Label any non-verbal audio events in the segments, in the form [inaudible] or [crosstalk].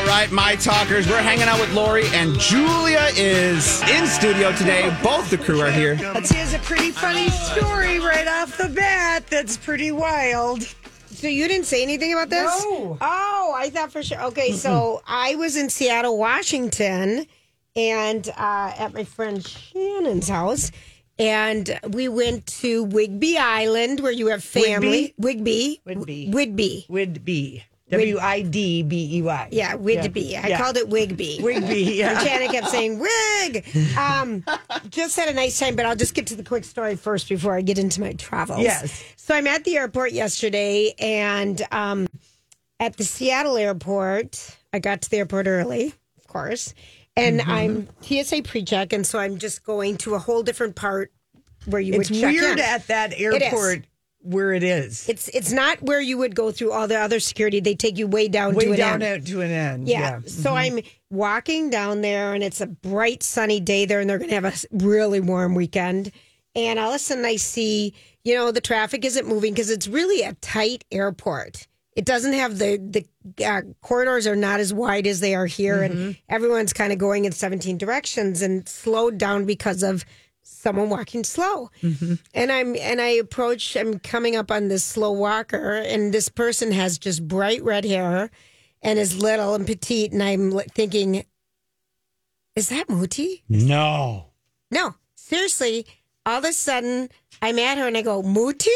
All right, my talkers, we're hanging out with Lori and Julia is in studio today. Both the crew are here. Let's here's a pretty funny story right off the bat that's pretty wild. So you didn't say anything about this? No. Oh, I thought for sure. Okay, so I was in Seattle, Washington, and uh, at my friend Shannon's house, and we went to Whidbey Island, where you have family. Whidbey. Whidbey. Whidbey. Widby. W I D B E Y. Yeah, Whidbey. I Yeah. called it Wigby. Wigby, yeah. And Shannon kept saying wig. Um, just had a nice time, but I'll just get to the quick story first before I get into my travels. Yes. So I'm at the airport yesterday, and um, at the Seattle airport, I got to the airport early, of course, and Mm-hmm. I'm TSA pre-check, and so I'm just going to a whole different part where you It's would check weird in. at that airport where it is. it's it's not where you would go through all the other security. They take you way down to Way an down end. out to an end. Yeah. So I'm walking down there, and it's a bright, sunny day there, and they're going to have a really warm weekend. And all of a sudden, I see, you know, the traffic isn't moving because it's really a tight airport. It doesn't have the the uh, corridors are not as wide as they are here, and everyone's kind of going in 17 directions and slowed down because of someone walking slow. Mm-hmm. And I'm and I approach. I'm coming up on this slow walker, and this person has just bright red hair and is little and petite. And I'm thinking, is that Muti? No. No, seriously. All of a sudden, I'm at her and I go, Muti?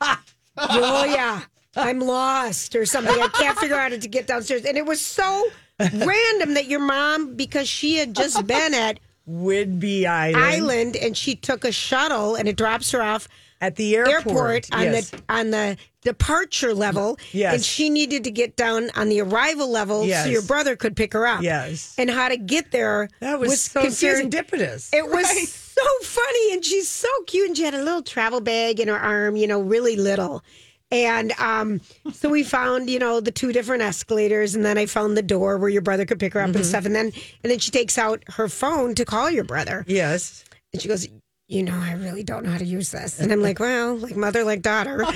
[laughs] Oh, Julia, I'm lost or something. I can't figure out how to get downstairs. And it was so [laughs] random that your mom, because she had just been at Whidbey Island. Island and she took a shuttle and it drops her off At the airport. airport on yes. the on the departure level. Yes. And she needed to get down on the arrival level Yes. so your brother could pick her up. Yes. And how to get there That was, so confusing. serendipitous. It was so funny, and she's so cute. And she had a little travel bag in her arm, you know, really little. And um, so we found, you know, the two different escalators, and then I found the door where your brother could pick her up Mm-hmm. and stuff. And then, and then she takes out her phone to call your brother, Yes. and she goes, "You know, I really don't know how to use this." And I'm like, "Well, like mother, like daughter." [laughs] I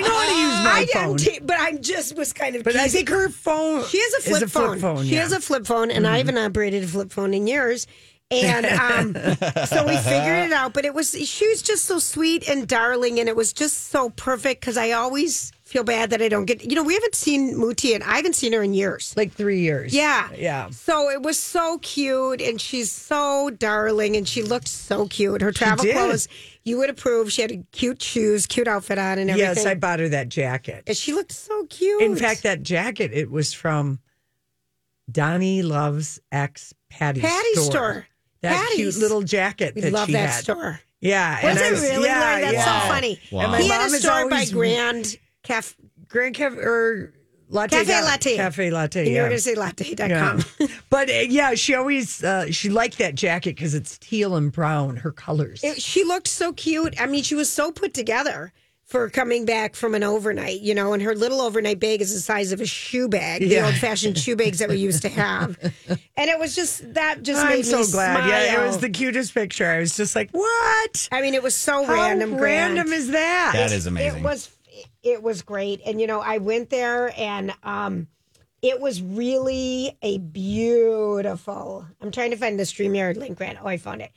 know how to use my [laughs] I phone. am t- but I just was kind of. but I teasing. think her phone She has a is flip phone. phone. She yeah. Mm-hmm. has a flip phone, and I haven't operated a flip phone in years. And [laughs] um, so we figured it out. But it was she was just so sweet and darling, and it was just so perfect because I always feel bad that I don't get. You know, we haven't seen Muti, and I haven't seen her in years. like three years. Yeah. Yeah. So it was so cute, and she's so darling, and she looked so cute. Her travel clothes, you would approve. She had cute shoes, cute outfit on, and everything. Yes, I bought her that jacket. and she looked so cute. In fact, that jacket it was from Donnie Love's ex Patty Patty store. store. That Patty's. cute little jacket we that love she that had. store. Yeah, Was and I it really? Yeah, Lori? That's yeah. so funny. Wow. My He had mom a is store by always- Grand Cafe. Grand Cafe or latte Cafe dot- Latte. Cafe latte. And you yeah. going to say latte.com. Yeah. but uh, yeah, she always uh, she liked that jacket because it's teal and brown, her colors. It- she looked so cute. I mean, she was so put together for coming back from an overnight, you know, and her little overnight bag is the size of a shoe bag, the old fashioned shoe bags that we used to have. [laughs] And it was just, that just I'm made so me glad. Yeah, it was the cutest picture. I was just like, what? I mean, it was so How random. Grant. random is that? That is amazing. It was it was great, and you know I went there, and um, it was really a beautiful. I'm trying to find the Streamyard link, Grant. Oh, I found it.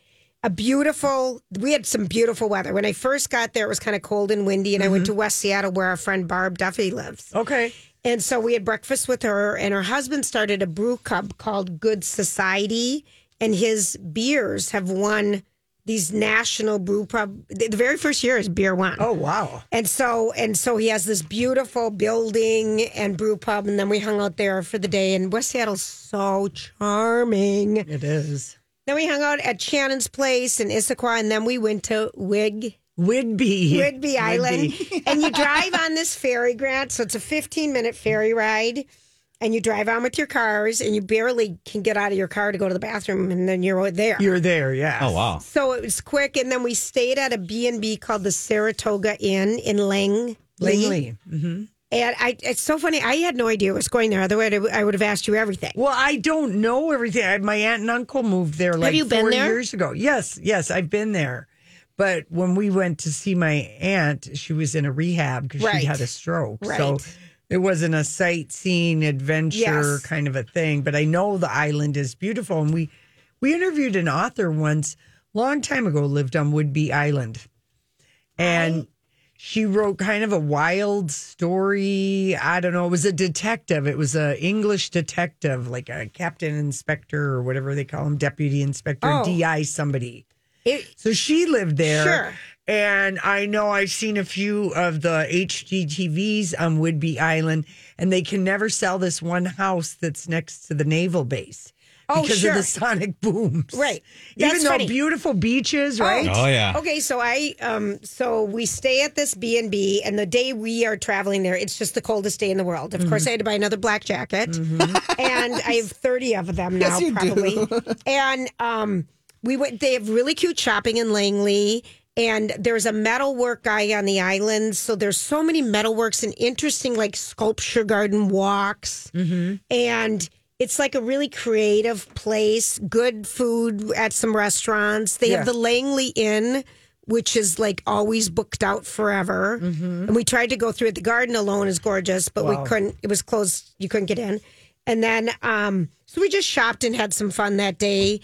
A beautiful. We had some beautiful weather when I first got there. It was kind of cold and windy, and I went mm-hmm. to West Seattle where our friend Barb Duffy lives. Okay. And so we had breakfast with her, and her husband started a brew club called Good Society, and his beers have won these national brew pub. The very first year is beer won. Oh wow. And so and so he has this beautiful building and brew pub, and then we hung out there for the day. And West Seattle's so charming. It is. Then we hung out at Shannon's place in Issaquah, and then we went to Wig. Whidbey. Whidbey Island. and you drive on this ferry, Grant. So it's a 15 minute ferry ride. and you drive on with your cars, and you barely can get out of your car to go to the bathroom, and then you're there. You're there, yeah. Oh wow. so it was quick, and then we stayed at a B and B called the Saratoga Inn in Lang. Langley. hmm And I, it's so funny. I had no idea was going there. Otherwise, I would- I would have asked you everything. Well, I don't know everything. I, my aunt and uncle moved there like you been four there? years ago. Yes, yes, I've been there. But when we went to see my aunt, she was in a rehab because Right. she had a stroke. So Right. it wasn't a sightseeing adventure Yes. kind of a thing. But I know the island is beautiful. And we we interviewed an author once, long time ago, lived on Woodby Island. And she wrote kind of a wild story. I don't know. It was a detective. It was a English detective, like a captain inspector or whatever they call him, deputy inspector, Oh. DI somebody. It, So she lived there. Sure. And I know I've seen a few of the HGTVs on Woodby Island, and they can never sell this one house that's next to the naval base. Oh, because sure. of the sonic booms. Right. Even That's though funny. beautiful beaches, right? Oh yeah. Okay, so I um so we stay at this B and B, and the day we are traveling there, it's just the coldest day in the world. Of course, I had to buy another black jacket, and I have thirty of them [laughs] now, probably. And um, we went. They have really cute shopping in Langley. And there's a metalwork guy on the island, so there's so many metalworks and interesting like sculpture garden walks, and it's like a really creative place. Good food at some restaurants. They Yeah. have the Langley Inn, which is like always booked out forever. And we tried to go through it. The garden alone is gorgeous, but Wow. we couldn't. It was closed. You couldn't get in. And then, um, so we just shopped and had some fun that day.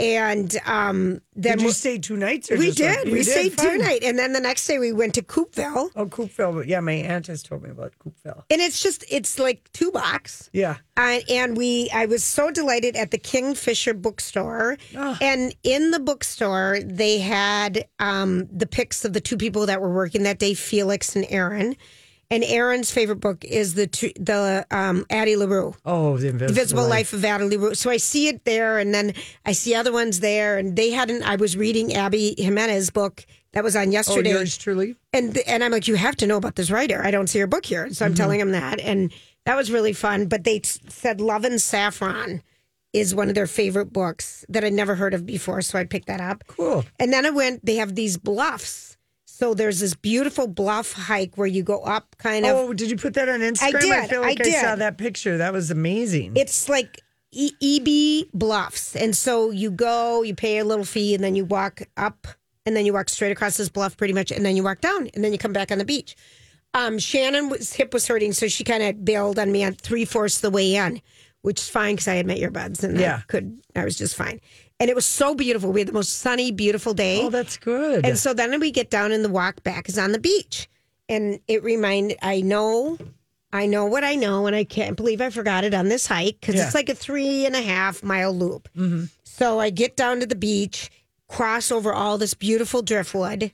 And um, then Did you we- stay two nights? Or we one? did. We stayed two nights, and then the next day we went to Coupeville, Oh, Coupeville. Yeah, my aunt has told me about Coupeville. and it's just it's like two blocks. Yeah. Uh, and we, I was so delighted at the Kingfisher bookstore. Ah. And in the bookstore, they had um, the pics of the two people that were working that day, Felix and Aaron. And Aaron's favorite book is the the um, Addie LaRue. Oh, the invisible, Invisible Life of Addie LaRue. So I see it there, and then I see other ones there. And they hadn't. I was reading Abby Jimenez's book that was on Oh, yesterday yours truly. and and I'm like, you have to know about this writer. I don't see her book here, so I'm telling him that, and that was really fun. But they t- said Love and Saffron is one of their favorite books that I'd never heard of before, so I picked that up. Cool. And then I went. They have these bluffs. So there's this beautiful bluff hike where you go up, kind of. Oh, did you put that on Instagram? did, feel I like I, saw that picture. That was amazing. It's like e- Ebey bluffs, and so you go, you pay a little fee, and then you walk up, and then you walk straight across this bluff, pretty much, and then you walk down, and then you come back on the beach. Um, Shannon was hip was hurting, so she kind of bailed on me on three fourths of the way in, which is fine because I had my earbuds and Yeah. I could, I was just fine. And it was so beautiful. We had the most sunny, beautiful day. oh, that's good. And so then we get down and the walk back is on the beach. And it reminded, I know, I know what I know, and I can't believe I forgot it on this hike because Yeah. it's like a three and a half mile loop. Mm-hmm. So I get down to the beach, cross over all this beautiful driftwood,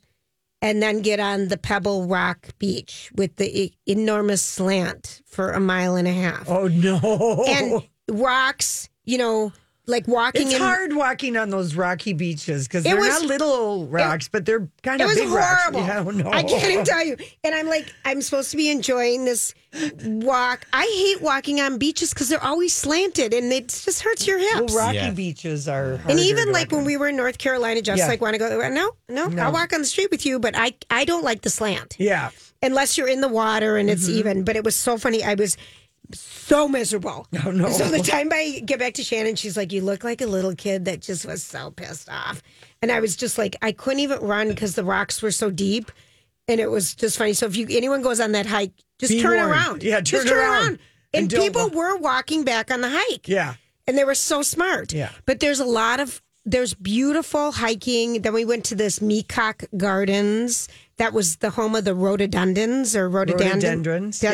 and then get on the Pebble Rock beach with the enormous slant for a mile and a half. oh no. And rocks, you know, like walking it's in. hard walking on those rocky beaches because they're was- not little rocks, but they're kind It of was big horrible. rocks. Yeah, oh, no. I can't even tell you. And I'm like, I'm supposed to be enjoying this walk. I hate walking on beaches because they're always slanted and it just hurts your hips. Well, rocky Yeah. beaches are. and even like when we were in North Carolina, just Yeah. like want to go. No, no, No. I'll walk on the street with you, but I I don't like the slant. Yeah. unless you're in the water and Mm-hmm. it's even. But it was so funny. I was so miserable. [laughs] Oh, no. So the time I get back to Shannon, she's like, "You look like a little kid that just was so pissed off," and I was just like, I couldn't even run because the rocks were so deep, and it was just funny. So if you anyone goes on that hike, just Be turn warned. around. Yeah, just turn turn around. around. And And, people were walking back on the hike Yeah. and they were so smart. Yeah. But there's a lot of there's beautiful hiking. Then we went to this Meacock Gardens. That was the home of the rhododendrons or rhododendron- Rhododendrons. yeah.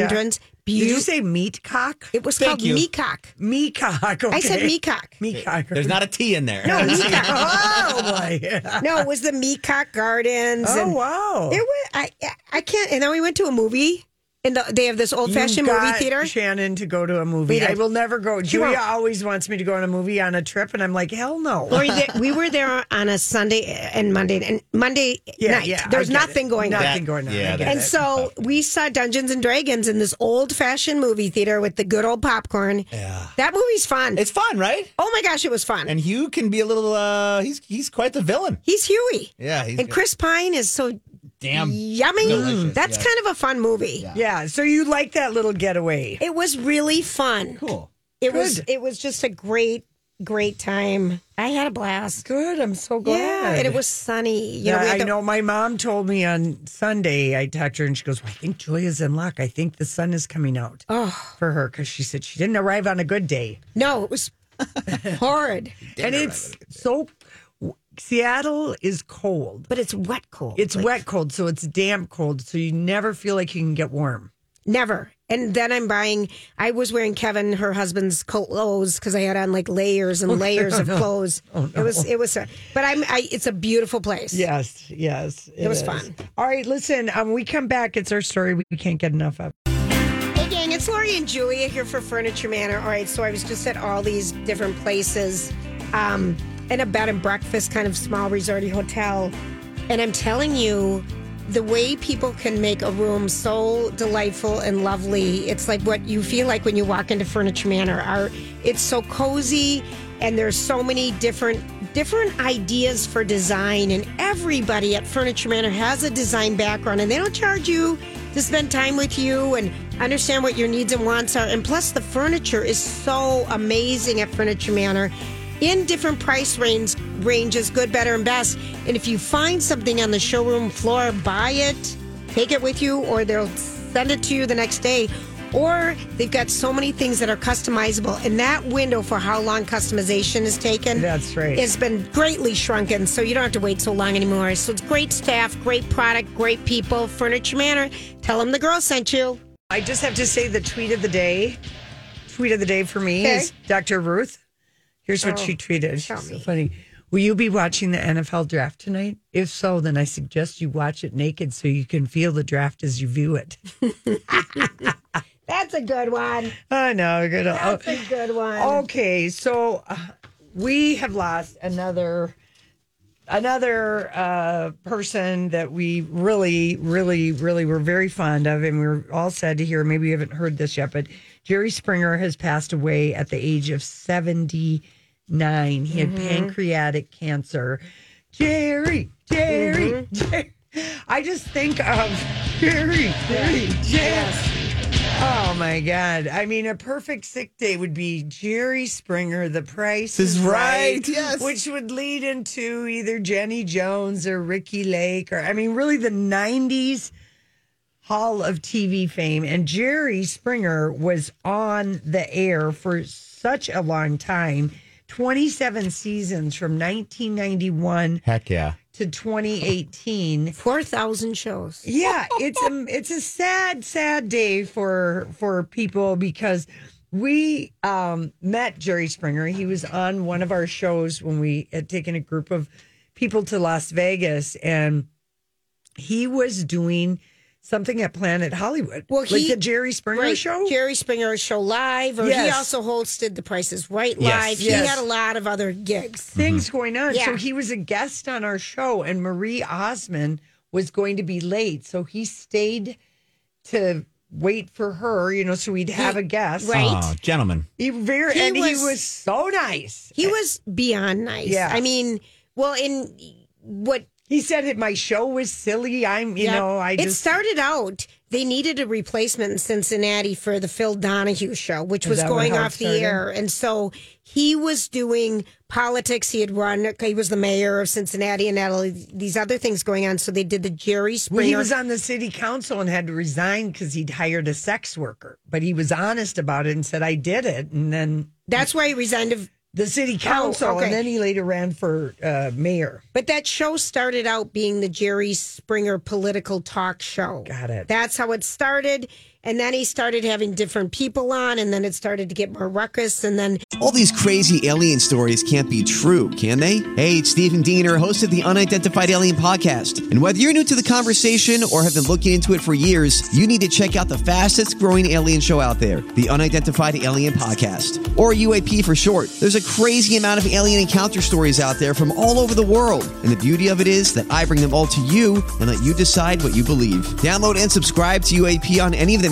Dendrons. Did you say meat cock? It was Thank called you. Meacock. Meacock. Okay. I said Meacock. Meacock. There's not a T in there. No, Meacock. [laughs] oh boy. [laughs] no, it was the Meacock Gardens. Oh and wow. It was I I can't. And then we went to a movie And the, they have this old fashioned You've movie theater. Shannon to go to a movie. We. I will never go. Julia won't. always wants me to go on a movie on a trip, and I'm like, hell no. Lori, there- we were there [laughs] on a Sunday and Monday and Monday Yeah, night. yeah, There's nothing it. going on. Nothing going on. yeah, And it. so we saw Dungeons and Dragons in this old fashioned movie theater with the good old popcorn. Yeah. That movie's fun. It's fun, right? oh my gosh, it was fun. And Hugh can be a little. uh He's he's quite the villain. he's Huey. Yeah, he's and good. Chris Pine is so Damn. yummy. delicious, mm, That's yeah. kind of a fun movie. yeah, so you like that little getaway? It was really fun. Cool. It was it was just a great great time. I had a blast. Good. I'm so glad. Yeah, and it was sunny. You know, Yeah, we I the- know. My mom told me on Sunday. I talked to her, and she goes, well, "I think Julia's in luck. I think the sun is coming out Oh for her because she said she didn't arrive on a good day, no, it was [laughs] horrid, and it's so. Seattle is cold. but it's wet cold. It's Like, wet cold, so it's damp cold. So you never feel like you can get warm. Never. And then I'm buying. I was wearing Kevin, her husband's clothes, because I had on like layers and [laughs] layers of clothes. Oh, no. It was. It was. But I'm. I, it's a beautiful place. Yes, yes, It was is. fun. All right, listen. Um, we come back. It's our story. We can't get enough of. Hey, gang, it's Lori and Julia here for Furniture Manor. All right, so I was just at all these different places, um, in a bed and breakfast kind of small resorty hotel, and I'm telling you, the way people can make a room so delightful and lovely. It's like what you feel like when you walk into Furniture Manor. Our, it's so cozy, and there's so many different different ideas for design, and everybody at Furniture Manor has a design background, and they don't charge you to spend time with you and understand what your needs and wants are. And plus, the furniture is so amazing at Furniture Manor in different price range, ranges, good, better, and best. And if you find something on the showroom floor, buy it, take it with you, or they'll send it to you the next day. Or they've got so many things that are customizable, and that window for how long customization is taken That's right. has been greatly shrunken, so you don't have to wait so long anymore. So it's great staff, great product, great people. Furniture Manor. Tell them the girl sent you. I just have to say the tweet of the day. Tweet of the day for me Okay. is Dr. Ruth. Here's what she tweeted. She's so funny. Will you be watching the NFL draft tonight? If so, then I suggest you watch it naked so you can feel the draft as you view it. [laughs] [laughs] That's a good one. I know. Good. That's a good one. Okay, so uh, we have lost another another uh, person that we really, really, really were very fond of, and we are all sad to hear. Maybe you haven't heard this yet, but Jerry Springer has passed away at the age of seventy nine. He had mm-hmm. pancreatic cancer. Jerry, Jerry, mm-hmm. Jerry. I just think of Jerry, Jerry, Jerry. Oh my God. I mean, a perfect sick day would be Jerry Springer, The Price Is is Right, Right. yes. Which would lead into either Jenny Jones or Ricki Lake, or I mean, really the 90s Hall of TV fame. And Jerry Springer was on the air for such a long time 27 seasons from 1991 Heck yeah. to 2018. 4,000 shows. Yeah, it's a it's a sad, sad day for for people because we um, met Jerry Springer. He was on one of our shows when we had taken a group of people to Las Vegas, and he was doing something at Planet Hollywood. Well, like he- the Jerry Springer Right, show. Jerry Springer show live, or he also hosted The Price is Right live. Yes, live. He yes. had a lot of other gigs. things mm-hmm. going on. Yeah. So he was a guest on our show, and Marie Osmond was going to be late, so he stayed to wait for her. You know, so we'd have a guest. Right. Oh, gentlemen. He very He and he was- was so nice. He was beyond nice. Yeah. I mean, well, in what He said that my show was silly. I'm, you Yeah. know, I it started out. They needed a replacement in Cincinnati for the Phil Donahue show, which Is was going off the air, and so he was doing politics. He had run. He was the mayor of Cincinnati, and had all these other things going on. So they did the Jerry Springer. well, he was on the city council and had to resign because he'd hired a sex worker. But he was honest about it and said, "I did it." And then That's why he resigned. The city council, Oh, okay. and then he later ran for uh, mayor. but that show started out being the Jerry Springer political talk show. Got it. That's how it started. And then he started having different people on, and then it started to get more ruckus. And then All these crazy alien stories can't be true, can they? Hey, it's Stephen Diener, host of the Unidentified Alien Podcast. And whether you're new to the conversation or have been looking into it for years, you need to check out the fastest growing alien show out there, the Unidentified Alien Podcast, or UAP for short. There's a crazy amount of alien encounter stories out there from all over the world. And the beauty of it is that I bring them all to you and let you decide what you believe. Download and subscribe to UAP on any of the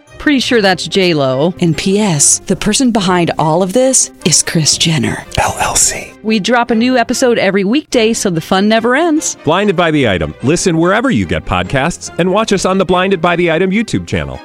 Pretty sure that's J Lo. And P.S. The person behind all of this is Kris Jenner. LLC. We drop a new episode every weekday, so the fun never ends. Blinded by the item. Listen wherever you get podcasts, and watch us on the Blinded by the Item YouTube channel.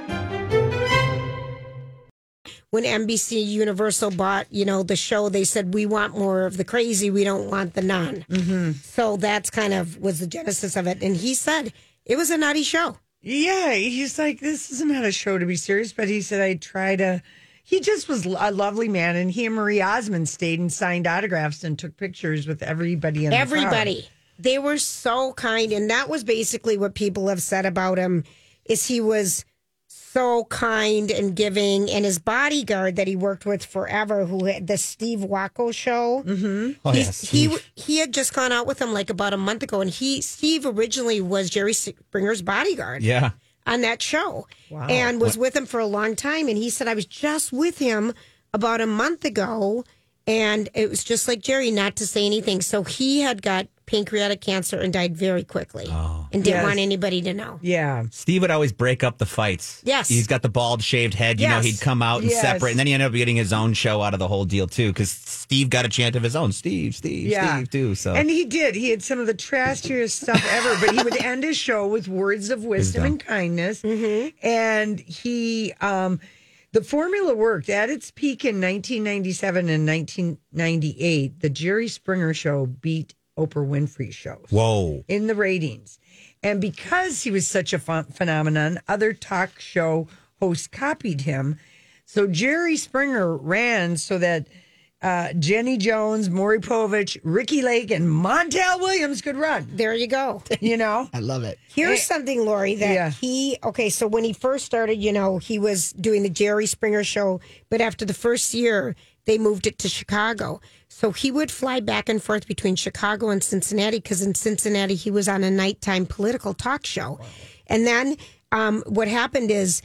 when NBC Universal bought, you know, the show, they said we want more of the crazy, we don't want the non. Mm-hmm. So that's kind of was the genesis of it. And he said it was a nutty show. Yeah, he's like, this is not a show to be serious, but he said, I try to. He just was a lovely man, and he and Marie Osmond stayed and signed autographs and took pictures with everybody in the. Everybody. They were so kind, and that was basically what people have said about him. Is he was so kind and giving, and his bodyguard that he worked with forever, who had the Steve Wilkos show. Mm-hmm. Oh, he, yeah, he he had just gone out with him like about a month ago, and he Steve originally was Jerry Springer's bodyguard Yeah. on that show and was with him for a long time. And he said, I was just with him about a month ago. And it was just like Jerry, not to say anything. So he had got pancreatic cancer and died very quickly and didn't Yes. want anybody to know. Yeah. Steve would always break up the fights. Yes. He's got the bald, shaved head. You know, Yes. he'd come out and Yes. separate, and then he ended up getting his own show out of the whole deal, too, because Steve got a chant of his own. Steve, Steve, Yeah. Steve, too. So And he did. He had some of the trashiest stuff ever, but he would end his show with words of wisdom, and kindness. And he, um, the formula worked at its peak in 1997 and 1998. The Jerry Springer show beat Oprah Winfrey shows Whoa. in the ratings. And because he was such a ph- phenomenon, other talk show hosts copied him. So Jerry Springer ran so that uh, Jenny Jones, Maury Povich, Ricki Lake, and Montel Williams could run. There you go. You know? [laughs] I love it. Here's something, Lori, that Yeah. he, okay, so when he first started, you know, he was doing the Jerry Springer show, but after the first year, they moved it to Chicago. So he would fly back and forth between Chicago and Cincinnati because in Cincinnati, he was on a nighttime political talk show. And then um, what happened is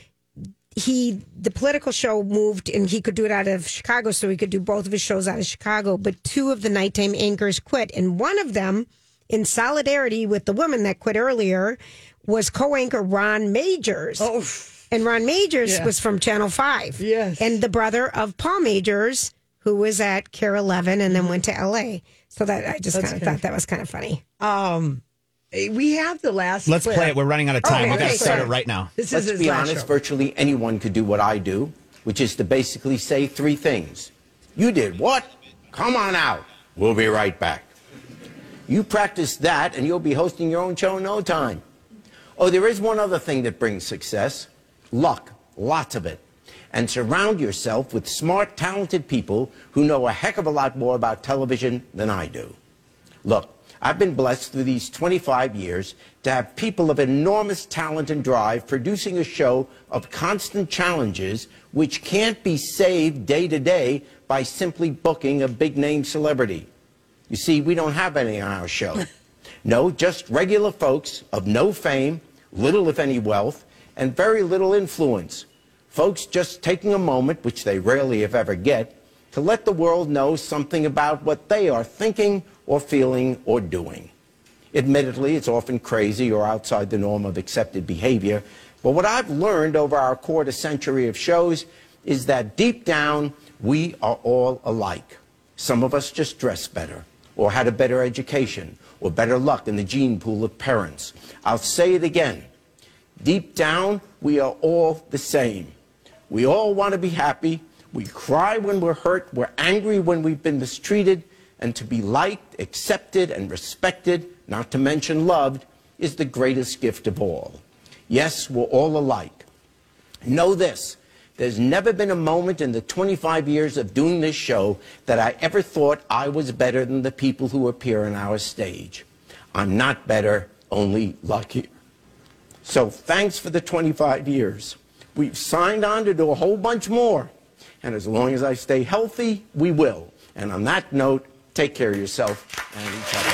he the political show moved and he could do it out of Chicago, so he could do both of his shows out of Chicago. But two of the nighttime anchors quit, and one of them, in solidarity with the woman that quit earlier, was co-anchor Ron Magers. Oh, And Ron Magers Yeah. was from Channel Five, Yes. and the brother of Paul Magers, who was at KARE Eleven and then went to L.A. So that I just kind of thought that was kind of funny. um, we have the last. Let's clip. play it. We're running out of time. Oh, we got to start it right now. This Let's is his be last honest, show. virtually anyone could do what I do, which is to basically say three things. You did what? Come on out. We'll be right back. You practice that, and you'll be hosting your own show in no time. Oh, there is one other thing that brings success luck, lots of it. And surround yourself with smart, talented people who know a heck of a lot more about television than I do. Look, I've been blessed through these 25 years to have people of enormous talent and drive producing a show of constant challenges which can't be saved day to day by simply booking a big name celebrity. You see, we don't have any on our show. [laughs] No, just regular folks of no fame, little if any wealth, and very little influence. Folks just taking a moment, which they rarely if ever get, to let the world know something about what they are thinking or feeling or doing. Admittedly, it's often crazy or outside the norm of accepted behavior, but what I've learned over our quarter century of shows is that deep down, we are all alike. Some of us just dress better, or had a better education, or better luck in the gene pool of parents. I'll say it again. Deep down, we are all the same. We all want to be happy. We cry when we're hurt. We're angry when we've been mistreated. And to be liked, accepted, and respected not to mention loved, is the greatest gift of all. Yes, we're all alike. Know this. There's never been a moment in the 25 years of doing this show that I ever thought I was better than the people who appear on our stage. I'm not better, only luckier. So thanks for the 25 years. We've signed on to do a whole bunch more. And as long as I stay healthy, we will. And on that note, take care of yourself and each other.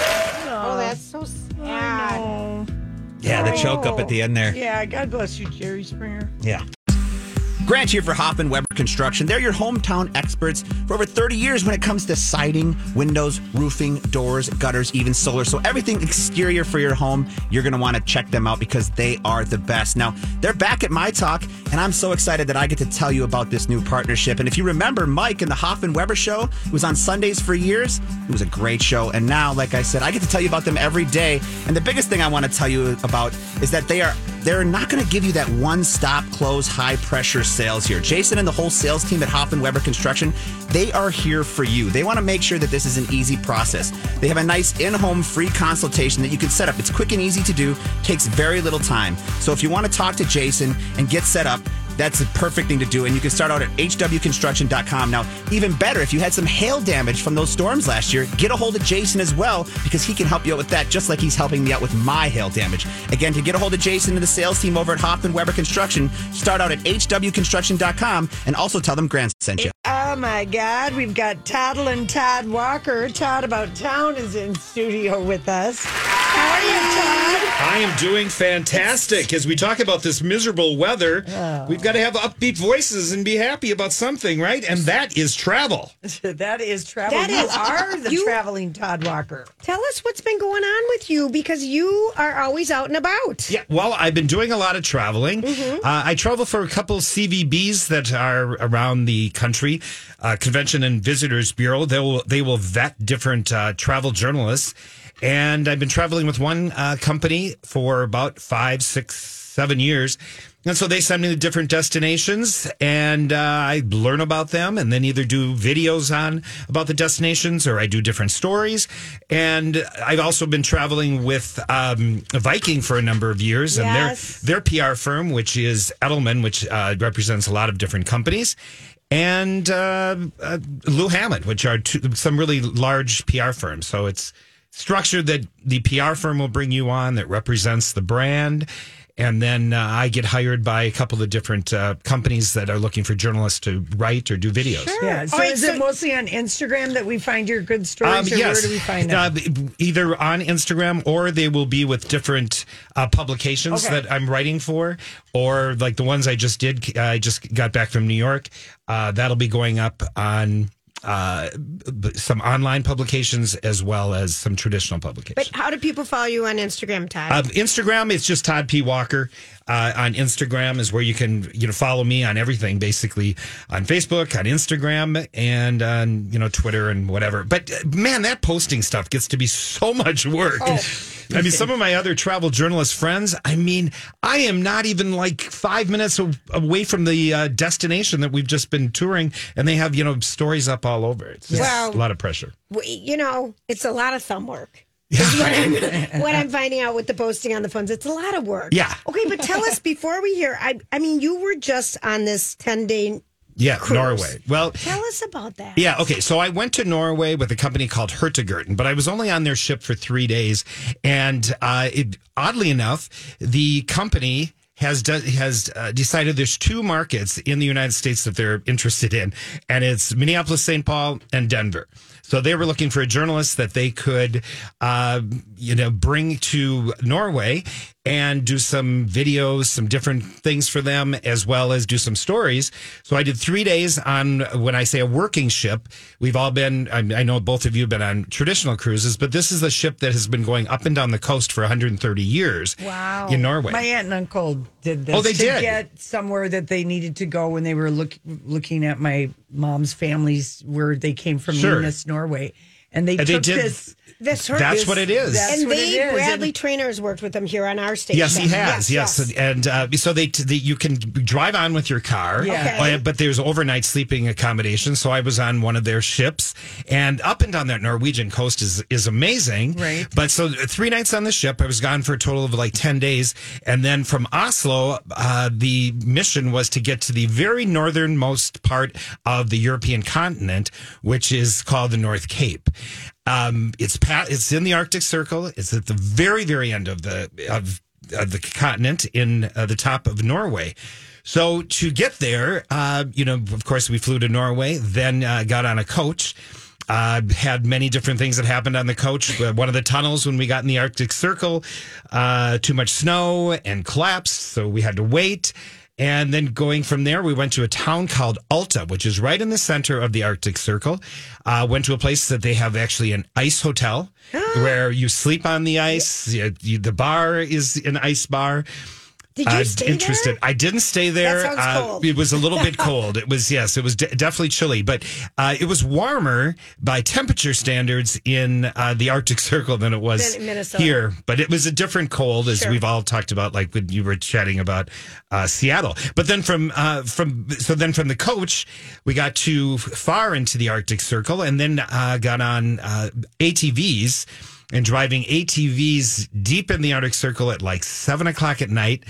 Oh, that's so sad. Yeah, the choke up at the end there. Yeah, God bless you, Jerry Springer. Yeah. Grant here for Hoffman Weber Construction. They're your hometown experts for over 30 years when it comes to siding, windows, roofing, doors, gutters, even solar. So everything exterior for your home, you're going to want to check them out because they are the best. Now, they're back at My Talk, and I'm so excited that I get to tell you about this new partnership. And if you remember Mike and the Hoffman Weber show, it was on Sundays for years. It was a great show. And now, like I said, I get to tell you about them every day. And the biggest thing I want to tell you about is that they are they're not going to give you that one-stop close high pressure sales here. Jason and the whole sales team at Hoffman Weber Construction, they are here for you. They want to make sure that this is an easy process. They have a nice in-home free consultation that you can set up. It's quick and easy to do, takes very little time. So if you want to talk to Jason and get set up, that's the perfect thing to do. And you can start out at hwconstruction.com. Now, even better, if you had some hail damage from those storms last year, get a hold of Jason as well because he can help you out with that, just like he's helping me out with my hail damage. Again, to get a hold of Jason and the sales team over at Hoffman Weber Construction, start out at hwconstruction.com and also tell them Grant sent you. Oh my God, we've got Toddle and Todd Walker. Todd About Town is in studio with us. How are you, Todd? I am doing fantastic. As we talk about this miserable weather, oh. we've got to have upbeat voices and be happy about something, right? And that is travel. [laughs] that is travel. That you is- are the you- traveling Todd Walker. Tell us what's been going on with you because you are always out and about. Yeah, well, I've been doing a lot of traveling. Uh, I travel for a couple CVBs that are around the country, uh, Convention and Visitors Bureau. They will they will vet different uh, travel journalists, and I've been traveling with one uh, company for about five, six, seven years. And so they send me to different destinations, and uh, I learn about them, and then either do videos on about the destinations, or I do different stories. And I've also been traveling with um, Viking for a number of years, and their their PR firm, which is Edelman, which uh, represents a lot of different companies, and uh, uh, Lou Hammond, which are two, some really large PR firms. So it's structured that the PR firm will bring you on that represents the brand. And then uh, I get hired by a couple of different uh, companies that are looking for journalists to write or do videos. Yeah. So All right, is so- it mostly on Instagram that we find your good stories, or where do we find them? Uh, either on Instagram or they will be with different uh, publications Okay. that I'm writing for, or like the ones I just did. uh, I just got back from New York. Uh, that'll be going up on uh, b- some online publications as well as some traditional publications. But how do people follow you on Instagram, Todd? Uh, Instagram, it's just Todd P. Walker. Uh, on Instagram is where you can you know follow me on everything, basically on Facebook, on Instagram, and on you know Twitter and whatever. But uh, man, that posting stuff gets to be so [laughs] much work. I mean, some of my other travel journalist friends. I mean, I am not even like five minutes away from the uh, destination that we've just been touring, and they have you know stories up all over. It's just Wow. a lot of pressure. You know, it's a lot of thumb work. Is what, I'm, [laughs] what I'm finding out with the posting on the phones. It's a lot of work. Yeah. Okay, but tell us before we hear. I, I mean, you were just on this 10 day. Yeah, Cruise. Norway. Well, Tell us about that. Yeah, okay. So I went to Norway with a company called Hurtigruten, but I was only on their ship for three days. And uh, it, oddly enough, the company has de- has uh, decided there's two markets in the United States that they're interested in, and it's Minneapolis, St. Paul, and Denver. So they were looking for a journalist that they could, uh, you know, bring to Norway and do some videos, some different things for them, as well as do some stories. So I did three days on, when I say a working ship, we've all been, I, know both of you have been on traditional cruises, but this is a ship that has been going up and down the coast for 130 years Wow. in Norway. My aunt and uncle did this Oh, they to did? get somewhere that they needed to go when they were look, looking at my mom's families where they came from Sure. Eunice, Norway. And they And they took did- this That's her. That's what it is. That's and they, it is. Bradley And- Trainers worked with them here on our station. Yes, he has. Yes, yes. and uh, so they, they you can drive on with your car. Yeah. Okay. Uh, but there's overnight sleeping accommodation. So I was on one of their ships, and up and down that Norwegian coast is is amazing. Right. But so three nights on the ship, I was gone for a total of like ten days, and then from Oslo, uh, the mission was to get to the very northernmost part of the European continent, which is called the North Cape. Um, it's pa- it's in the Arctic Circle. It's at the very very end of the of, of the continent in uh, the top of Norway. So to get there, uh, you know, of course, we flew to Norway, then uh, got on a coach. Uh, had many different things that happened on the coach. Uh, One of the tunnels when we got in the Arctic Circle, uh, too much snow and collapsed, so we had to wait. And then going from there, we went to a town called Alta, which is right in the center of the Arctic Circle. Uh, went to a place that they have actually an ice hotel [gasps] where you sleep on the ice. You- you- the bar is an ice bar. Did you Uh, stay interested. there? I didn't stay there. Uh. It was a little bit [laughs] cold. It was yes, it was de- definitely chilly, but uh, it was warmer by temperature standards in uh, the Arctic [laughs] Circle than it was Minnesota. here. But it was a different cold, as Sure. we've all talked about, like when you were chatting about uh, Seattle. But then from uh, from so then from the coach, we got too far into the Arctic Circle, and then uh, got on uh, ATVs and driving ATVs deep in the Arctic Circle at like seven o'clock at night.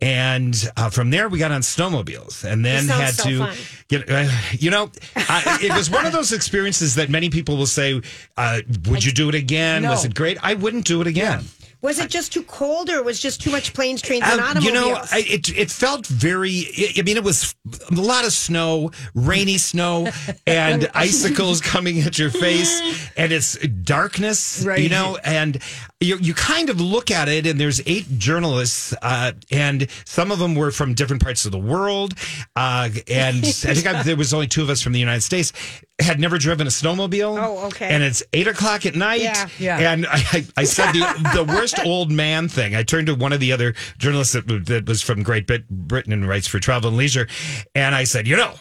And uh, from there, we got on snowmobiles and then had so to fun. get, uh, you know, I, it was one of those experiences that many people will say, uh, Would you do it again? No. Was it great? I wouldn't do it again. Was it just too cold, or was just too much planes, trains, and Uh, automobiles? you know, I, it it felt very. I I mean, it was a lot of snow, rainy snow, [laughs] and icicles coming at your face, and it's darkness. Right. You know, and you you kind of look at it, and there's eight journalists, uh, and some of them were from different parts of the world, uh, and I think I, there was only two of us from the United States. Had never driven a snowmobile. Oh, okay. And it's eight o'clock at night. Yeah. Yeah. And I, I, I said the, the worst [laughs] old man thing. I turned to one of the other journalists that, that was from Great Brit- Britain and writes for Travel and Leisure, and I said, you know.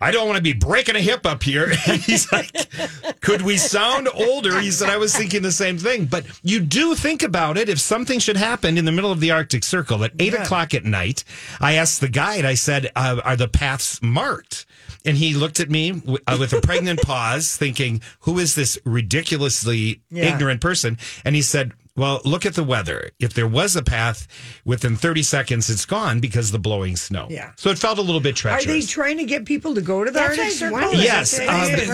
I don't want to be breaking a hip up here. [laughs] And he's like, could we sound older? He said, I was thinking the same thing. But you do think about it. If something should happen in the middle of the Arctic Circle at eight o'clock at night, I asked the guide, I said, uh, are the paths marked? And he looked at me w- uh, with a pregnant [laughs] pause, thinking, who is this ridiculously Yeah. ignorant person? And he said, well, look at the weather. If there was a path within 30 seconds, it's gone because of the blowing snow. Yeah. So it felt a little bit treacherous. Are they trying to get people to go to the That's what I Arctic was Circle? wondering. Is Yes. that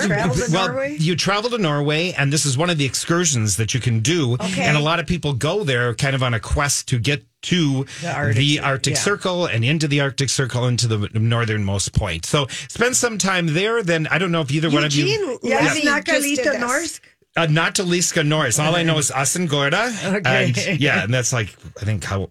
uh, travel to well, Norway? you travel to Norway, and this is one of the excursions that you can do. Okay. And a lot of people go there kind of on a quest to get to The Arctic the Arctic yeah. Circle and into the Arctic Circle into the northernmost point. So spend some time there. Then I don't know if either one of you. Eugene Yeah, Levy it's not just did Kalita this. Norsk. Uh, not to Liska Norris. All I know is Asengorda. Okay. And yeah, and that's like I think how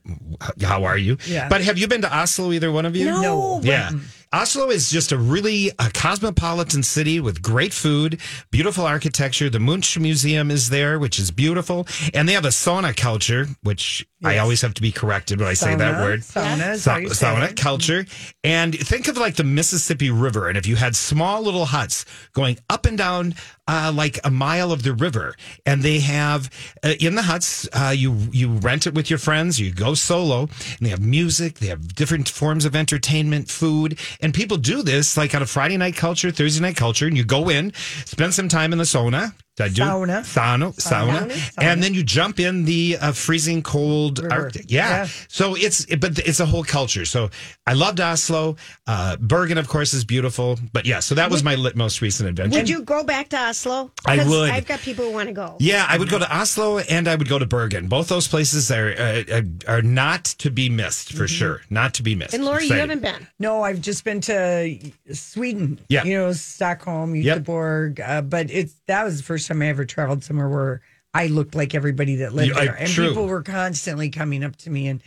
how are you? Yeah. But have you been to Oslo? Either one of you? No. No. Yeah. Oslo is just a really a cosmopolitan city with great food, beautiful architecture. The Munch Museum is there, which is beautiful, and they have a sauna culture, which I always have to be corrected when I say that word. Sauna Sa- how you say sauna culture. And think of like the Mississippi River, and if you had small little huts going up and down uh, like a mile of the river, and they have uh, in the huts, uh, you you rent it with your friends, you go solo, and they have music, they have different forms of entertainment, food, and people do this like on a Friday night culture, Thursday night culture, and you go in, spend some time in the sauna. I do Sauna. sauna, sauna, Sauna. and then you jump in the uh, freezing cold River. Arctic. Yeah. Yeah. So it's but it's a whole culture. So I loved Oslo. Uh, Bergen, of course, is beautiful. But yeah, so that was my lit, most recent adventure. Would you go back to Oslo? I 'Cause would. I've got people who want to go. Yeah, I would go to Oslo and I would go to Bergen. Both those places are uh, are not to be missed for sure. Not to be missed. And Lori, you haven't been. No, I've just been to Sweden. Yeah. You know, Stockholm, Yep. Göteborg. Uh, but it's that was the first time I ever traveled somewhere where I looked like everybody that lived Yeah, I- there. And true. people were constantly coming up to me and,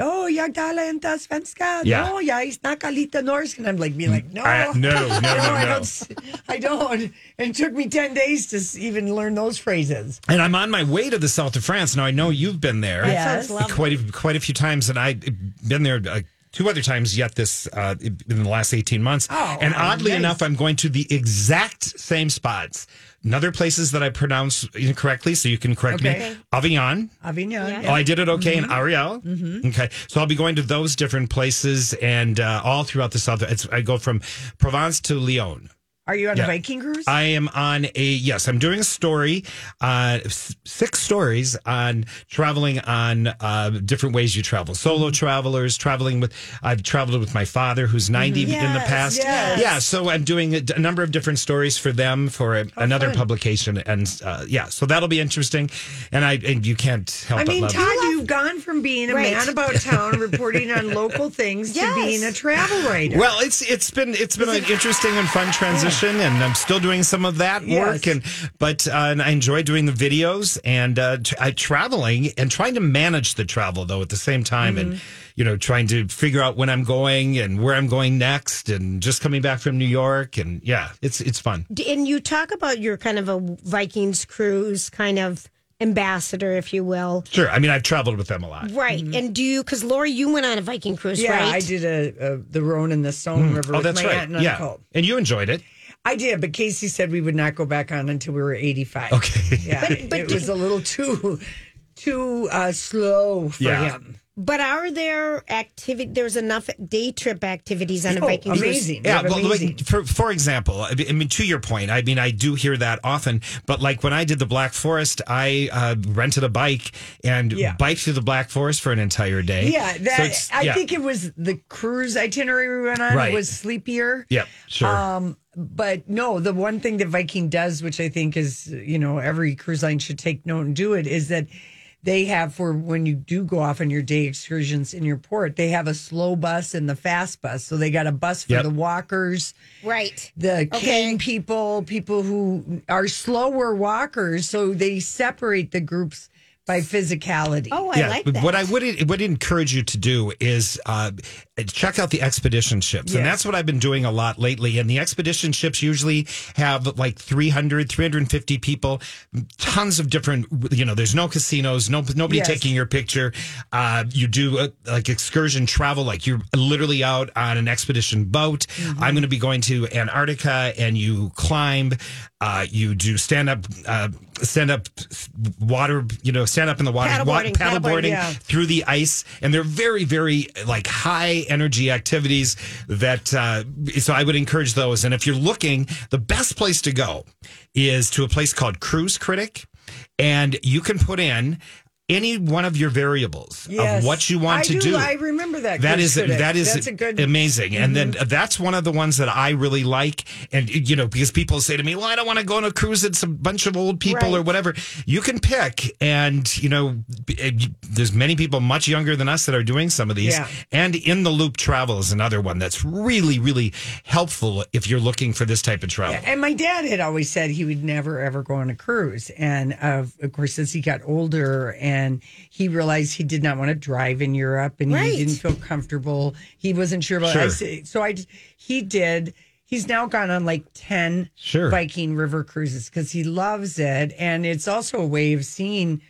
oh, jag talar inte svenska. Yeah. No, jag snackar lite norsk. And I'm like, being like, no. Uh, no, [laughs] no, no, I don't. s- I don't. And it took me 10 days to even learn those phrases. And I'm on my way to the south of France. Now I know you've been there. Yes. Quite a, quite a few times, and I've been there uh, two other times yet this uh, in the last eighteen months. Oh, and oddly nice. enough, I'm going to the exact same spots. Another places that I pronounce incorrectly, so you can correct Okay. me. Avignon. Avignon. Oh, I did it okay in Ariel. Okay, so I'll be going to those different places and uh, all throughout the south. It's, I go from Provence to Lyon. Are you on Yeah. a Viking cruise? I am on a yes. I'm doing a story, uh, six stories on traveling on uh, different ways you travel. Solo travelers, traveling with. I've traveled with my father, who's 90 in the past. yes. Yeah, so I'm doing a, a number of different stories for them for a, another fun. publication, and uh, yeah, so that'll be interesting. And I and you can't help I but mean, love. Todd, you've gone from being a Right. man about [laughs] town, reporting on local things, Yes. to being a travel writer. Well, it's it's been it's been an interesting and fun transition, and I'm still doing some of that Yes. work. And but uh, and I enjoy doing the videos and uh, t- I, traveling and trying to manage the travel though at the same time, and you know trying to figure out when I'm going and where I'm going next, and just coming back from New York, and yeah, it's it's fun. And you talk about you're kind of a Vikings cruise kind of ambassador, if you will. Sure, I mean I've traveled with them a lot. Right. And do you, because Lori, you went on a Viking cruise, yeah, right? I did a, a the Rhone and the Saône River Oh, with that's my right. aunt and Yeah, uncle. and you enjoyed it. I did, but Casey said we would not go back on until we were 85. Okay. Yeah, it was a little too too uh, slow for Yeah. him. But are there activity? There's enough day trip activities on a Oh, Viking cruise. amazing. Yeah, well, amazing. like, for for example, I mean- to your point, I mean, I do hear that often. But like when I did the Black Forest, I uh, rented a bike and Yeah. biked through the Black Forest for an entire day. Yeah, So that it's- I yeah. think it was the cruise itinerary we went on Right. was sleepier. Yep, sure. Um, but no, the one thing that Viking does, which I think is, you know, every cruise line should take note and do it, is that they have for when you do go off on your day excursions in your port, they have a slow bus and the fast bus. So they got a bus for Yep. the walkers, Right. the Okay. cane people, people who are slower walkers. So they separate the groups by physicality. Oh, I like but that. what I would would encourage you to do is uh, check out the expedition ships, and that's what I've been doing a lot lately. And the expedition ships usually have like 300, 350 people, tons of different. You know, there's no casinos, no nobody Yes. taking your picture. Uh, you do uh, like excursion travel, like you're literally out on an expedition boat. Mm-hmm. I'm going to be going to Antarctica, and you climb. Uh, you do stand up, uh, stand up water. You know, stand up in the water, Paddleboarding, paddle paddleboarding, boarding yeah. through the ice, and they're very, very like high energy activities. That uh, so I would encourage those. And if you're looking, the best place to go is to a place called Cruise Critic, and you can put in. Any one of your variables Yes. of what you want I to do- do. I remember that That Cruise is Critic. that is That's a good- Mm-hmm. amazing, and then that's one of the ones that I really like. And you know, because people say to me, "Well, I don't want to go on a cruise. It's a bunch of old people or whatever." You can pick, and you know, b- eh, there's many people much younger than us that are doing some of these. Yeah. And in the loop travel is another one that's really, really helpful if you're looking for this type of travel. And my dad had always said he would never ever go on a cruise. And of, of course, as he got older and he realized he did not want to drive in Europe and Right. he didn't feel comfortable. He wasn't sure about Sure. I said- So I, he did. He's now gone on like 10 Sure. Viking River cruises because he loves it. And it's also a way of seeing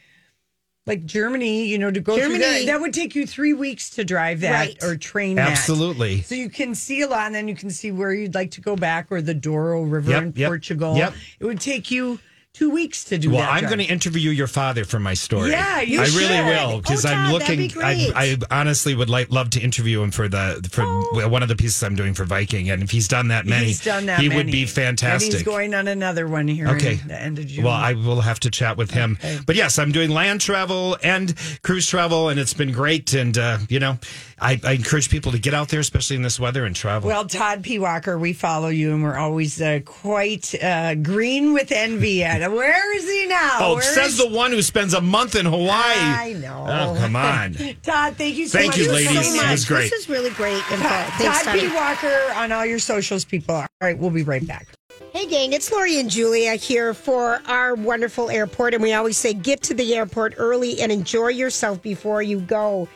like Germany, you know, to go through Germany. that. That would take you three weeks to drive that Right. or train that. Absolutely. So you can see a lot, and then you can see where you'd like to go back, or the Douro River Yep, in yep, Portugal. yep. It would take you two weeks to do Well, that. I'm going to interview your father for my story. Yeah, you I really will because Oh, I'm looking. be I. I honestly would like love to interview him for the for one of the pieces I'm doing for Viking, and if he's done that many, He's done that. he would many. be And fantastic. he's going on another one here. Okay. the end of June. Well, I will have to chat with him. But yes, I'm doing land travel and cruise travel, and it's been great. And uh, you know, I, I encourage people to get out there, especially in this weather, and travel. Well, Todd P. Walker, we follow you, and we're always uh, quite uh, green with envy. At where is he now? oh, Where says is- the one who spends a month in Hawaii. I know. Oh, come on. [laughs] Todd, thank you so Thank much. Thank you, for ladies. coming It was great. This is really great. Todd, Thanks, Todd P. Todd. Walker on all your socials, people. All right, we'll be right back. Hey, gang, it's Lori and Julia here for our wonderful airport. And we always say get to the airport early and enjoy yourself before you go.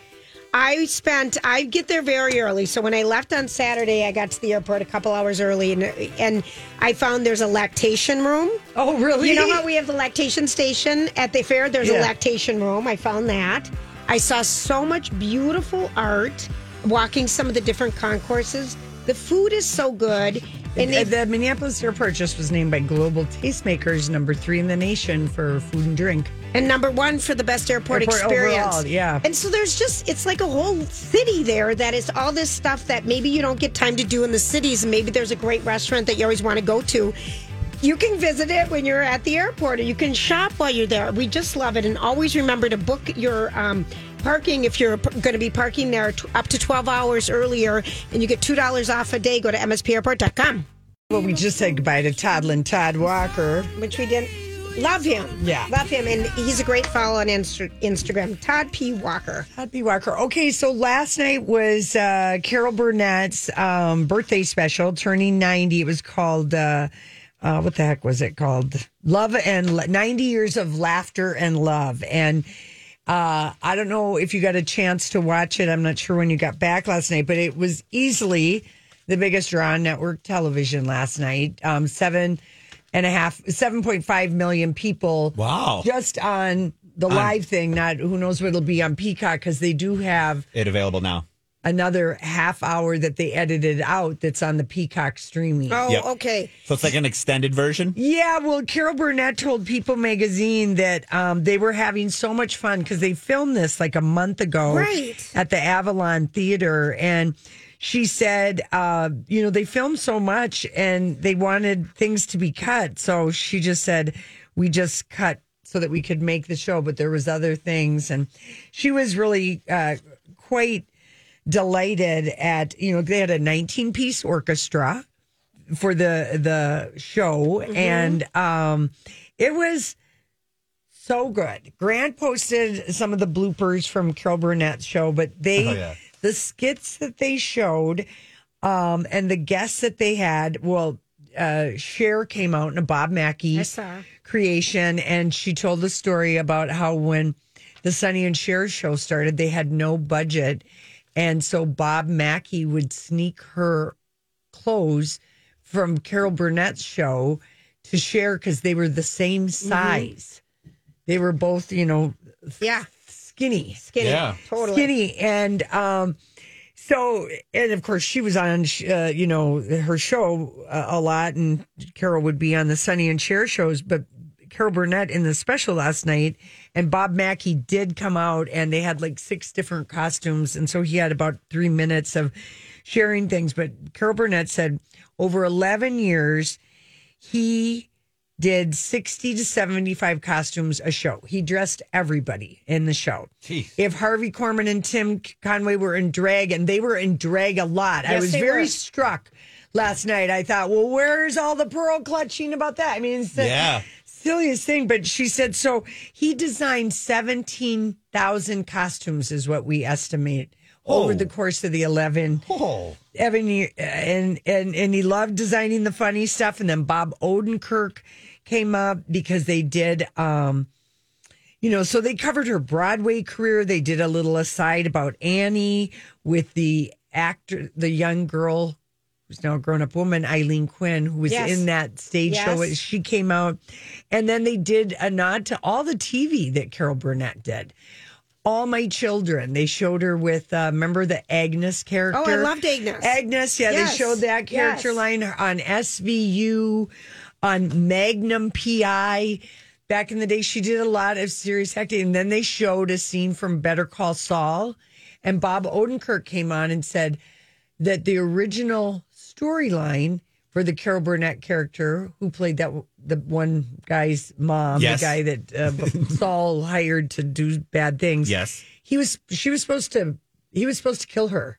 I spent, I get there very early. So when I left on Saturday, I got to the airport a couple hours early and, and I found there's a lactation room. Oh, really? You know how we have the lactation station at the fair? There's Yeah. a lactation room. I found that. I saw so much beautiful art walking some of the different concourses. The food is so good. And the, the Minneapolis Airport just was named by Global Tastemakers number three in the nation for food and drink. and number one for the best airport, Airport experience. overall, yeah. And so there's just it's like a whole city there that is all this stuff that maybe you don't get time to do in the cities, and maybe there's a great restaurant that you always want to go to. You can visit it when you're at the airport, or you can shop while you're there. We just love it, and always remember to book your um, parking if you're going to be parking there t- up to 12 hours earlier, and you get two dollars off a day. Go to mspairport.com, Well, we just said goodbye to Toddlin Todd Walker. which we didn't love him. Yeah. love him, and he's a great follow on Insta- Instagram. Todd P Walker. Todd P. Walker. Okay, so last night was uh, Carol Burnett's um, birthday special, turning 90. It was called, uh, uh, what the heck was it called? Love and La- 90 Years of Laughter and Love. And uh, I don't know if you got a chance to watch it. I'm not sure when you got back last night, but it was easily the biggest draw on network television last night. Um, seven and a half, 7.5 million people. Wow. Just on the live thing, not who knows what it'll be on Peacock because they do have It available now. Another half hour that they edited out that's on the Peacock streaming. Oh, Yep. okay. So it's like an extended version. Yeah, well, Carol Burnett told People magazine that um, they were having so much fun because they filmed this like a month ago Right. at the Avalon Theater. And she said, uh, you know, they filmed so much and they wanted things to be cut. So she just said, we just cut so that we could make the show, but there was other things. And she was really uh, quite delighted at, you know, they had a 19 piece orchestra for the the show. And um it was so good. Grant posted some of the bloopers from carol burnett's show but they Oh, yeah. the skits that they showed um and the guests that they had well uh Cher came out in a bob mackie creation and she told the story about how when the Sonny and Cher show started they had no budget and so Bob Mackie would sneak her clothes from Carol Burnett's show to Cher because they were the same size. They were both, you know, Yeah. skinny Skinny. Yeah. Totally. skinny and um so and of course she was on uh, you know her show uh, a lot and carol would be on the Sonny and Cher shows but carol burnett in the special last night and bob mackie did come out and they had like six different costumes and so he had about three minutes of sharing things but carol burnett said over 11 years he did 60 to 75 costumes a show. He dressed everybody in the show. Jeez. If Harvey Korman and Tim Conway were in drag, and they were in drag a lot, I was very were. struck last night. I thought, well, where's all the pearl clutching about that? I mean, it's the Yeah. Silliest thing. But she said, so he designed 17,000 costumes, is what we estimate. Over Oh. the course of the 11 Oh. Evan and and and he loved designing the funny stuff. And then Bob Odenkirk came up because they did, um, you know, so they covered her Broadway career. They did a little aside about Annie with the actor, the young girl who's now a grown up woman, Aileen Quinn, who was Yes. in that stage show. She came out, and then they did a nod to all the TV that Carol Burnett did. All my children. They showed her with uh, remember the Agnes character. Oh, I loved Agnes. Agnes, yeah, Yes. they showed that character Yes. line on SVU, on Magnum PI. Back in the day, she did a lot of serious acting. And then they showed a scene from Better Call Saul. And Bob Odenkirk came on and said that the original storyline for the Carol Burnett character, who played that the one guy's mom, Yes. the guy that uh, [laughs] Saul hired to do bad things. Yes. he was. She was supposed to. He was supposed to kill her.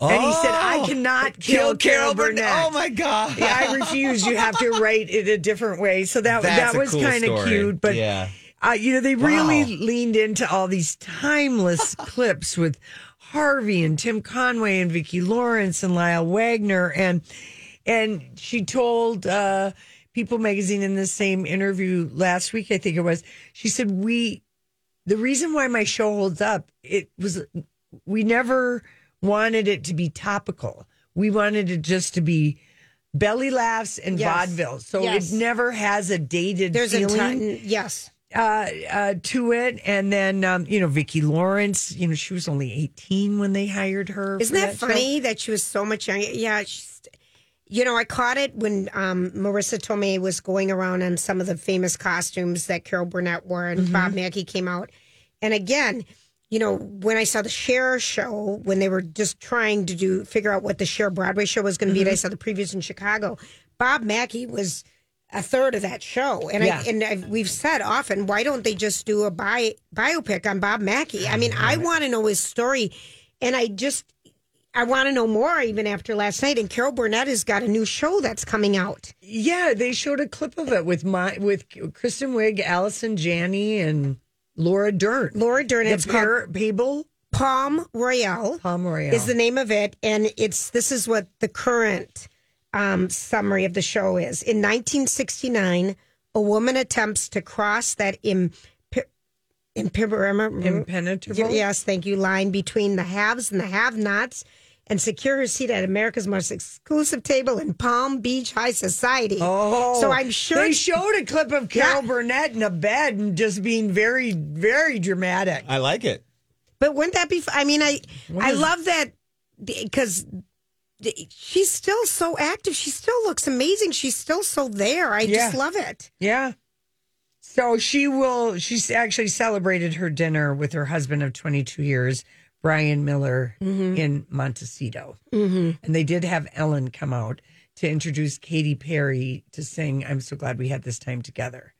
And he said, I cannot kill, Carol Burnett. Oh my god. Yeah, I refuse. You have to [laughs] write it a different way. So that That's that was cool kind of cute. But Yeah. uh, you know, they really Wow. leaned into all these timeless [laughs] clips with Harvey and Tim Conway and Vicki Lawrence and Lyle Waggoner and and she told uh, People Magazine in the same interview last week, I think it was. She said we the reason why my show holds up it was we never wanted it to be topical. We wanted it just to be belly laughs and Yes. vaudeville. So Yes. it never has a dated There's a feeling. ton. Yes. Uh, uh, to it, and then um, you know Vicki Lawrence. You know she was only eighteen when they hired her. Isn't that, show. funny that she was so much younger? Yeah, you know, I caught it when um, Marisa Tomei was going around on some of the famous costumes that Carol Burnett wore and Bob Mackie came out. And again, you know, when I saw the Cher show, when they were just trying to do figure out what the Cher Broadway show was going to be, and I saw the previews in Chicago. Bob Mackie was a third of that show, and Yeah. I, and I, we've said often, why don't they just do a bi- biopic on Bob Mackie? I mean, I want to know his story, and I just I want to know more even after last night. And Carol Burnett has got a new show that's coming out. Yeah, they showed a clip of it with my with Kristen Wiig, Allison Janney, and Laura Dern. Laura Dern. the It's called Babel Palm Royale. Palm Royale is the name of it, and it's this is what the current um, summary of the show is. In 1969, a woman attempts to cross that imp- impenetrable, Impenetrable? yes, thank you, line between the haves and the have-nots. And secure her seat at America's most exclusive table in Palm Beach High Society. Oh, so I'm sure they showed a clip of Carol Yeah. Burnett in a bed and just being very, very dramatic. I like it. But wouldn't that be? I mean, I I love that because she's still so active. She still looks amazing. She's still so there. I just love it. Yeah. So she will. She's actually celebrated her dinner with her husband of 22 years, Brian Miller, in Montecito, mm-hmm. and they did have Ellen come out to introduce Katy Perry to sing "I'm so glad we had this time together."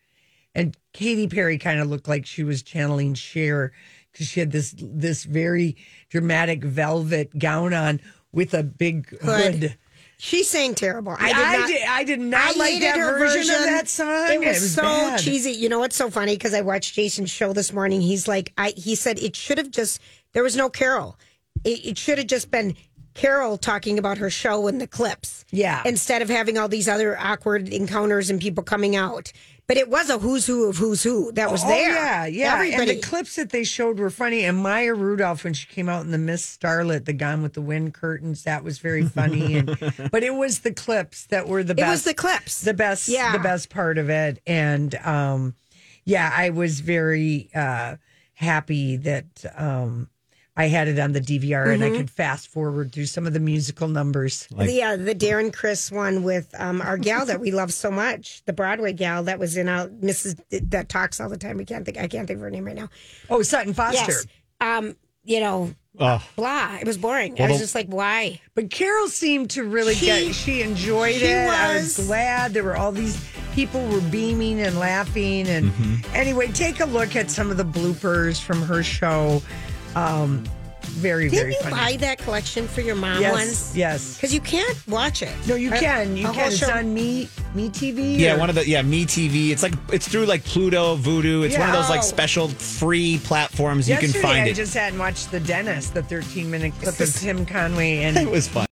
And Katy Perry kind of looked like she was channeling Cher because she had this this very dramatic velvet gown on with a big Hood. hood. She sang terrible. I I did not. did, I did not I like that her version, of that song. It was, so bad. cheesy. You know what's so funny? Because I watched Jason's show this morning. He's like, I he said it should have just there was no Carol. It, it should have just been Carol talking about her show in the clips. Yeah. Instead of having all these other awkward encounters and people coming out. But it was a who's who of who's who that was Oh, there. yeah, yeah. Everybody. And the clips that they showed were funny. And Maya Rudolph, when she came out in the Miss Starlet, the Gone with the Wind curtains, that was very funny. And [laughs] but it was the clips that were the best. it was the clips. the best, Yeah. the best part of it. And um, yeah, I was very uh, happy that um, I had it on the DVR and I Mm-hmm. could fast forward through some of the musical numbers. the uh, the Darren Criss one with um, our gal that we love so much, the Broadway gal that was in uh, Mrs. that talks all the time. We can't think. I can't think of her name right now. Oh, Sutton Foster. Yes. Um, you know, blah. It was boring. I was just like, why? But Carol seemed to really She- get. She enjoyed she it. I was was. glad there were all these people were beaming and laughing. And Mm-hmm. anyway, take a look at some of the bloopers from her show. Um, very Didn't very you funny. buy that collection for your mom yes, once? yes. Because you can't watch it. No, you can. You can. It's show- on Me Me TV. Yeah, or- one of the yeah Me TV. It's like it's through like Pluto, Vudu. It's one of those like special free platforms you can find I it. just hadn't watched The Dentist, the 13 minute clip of Tim Conway and [laughs] it was fun.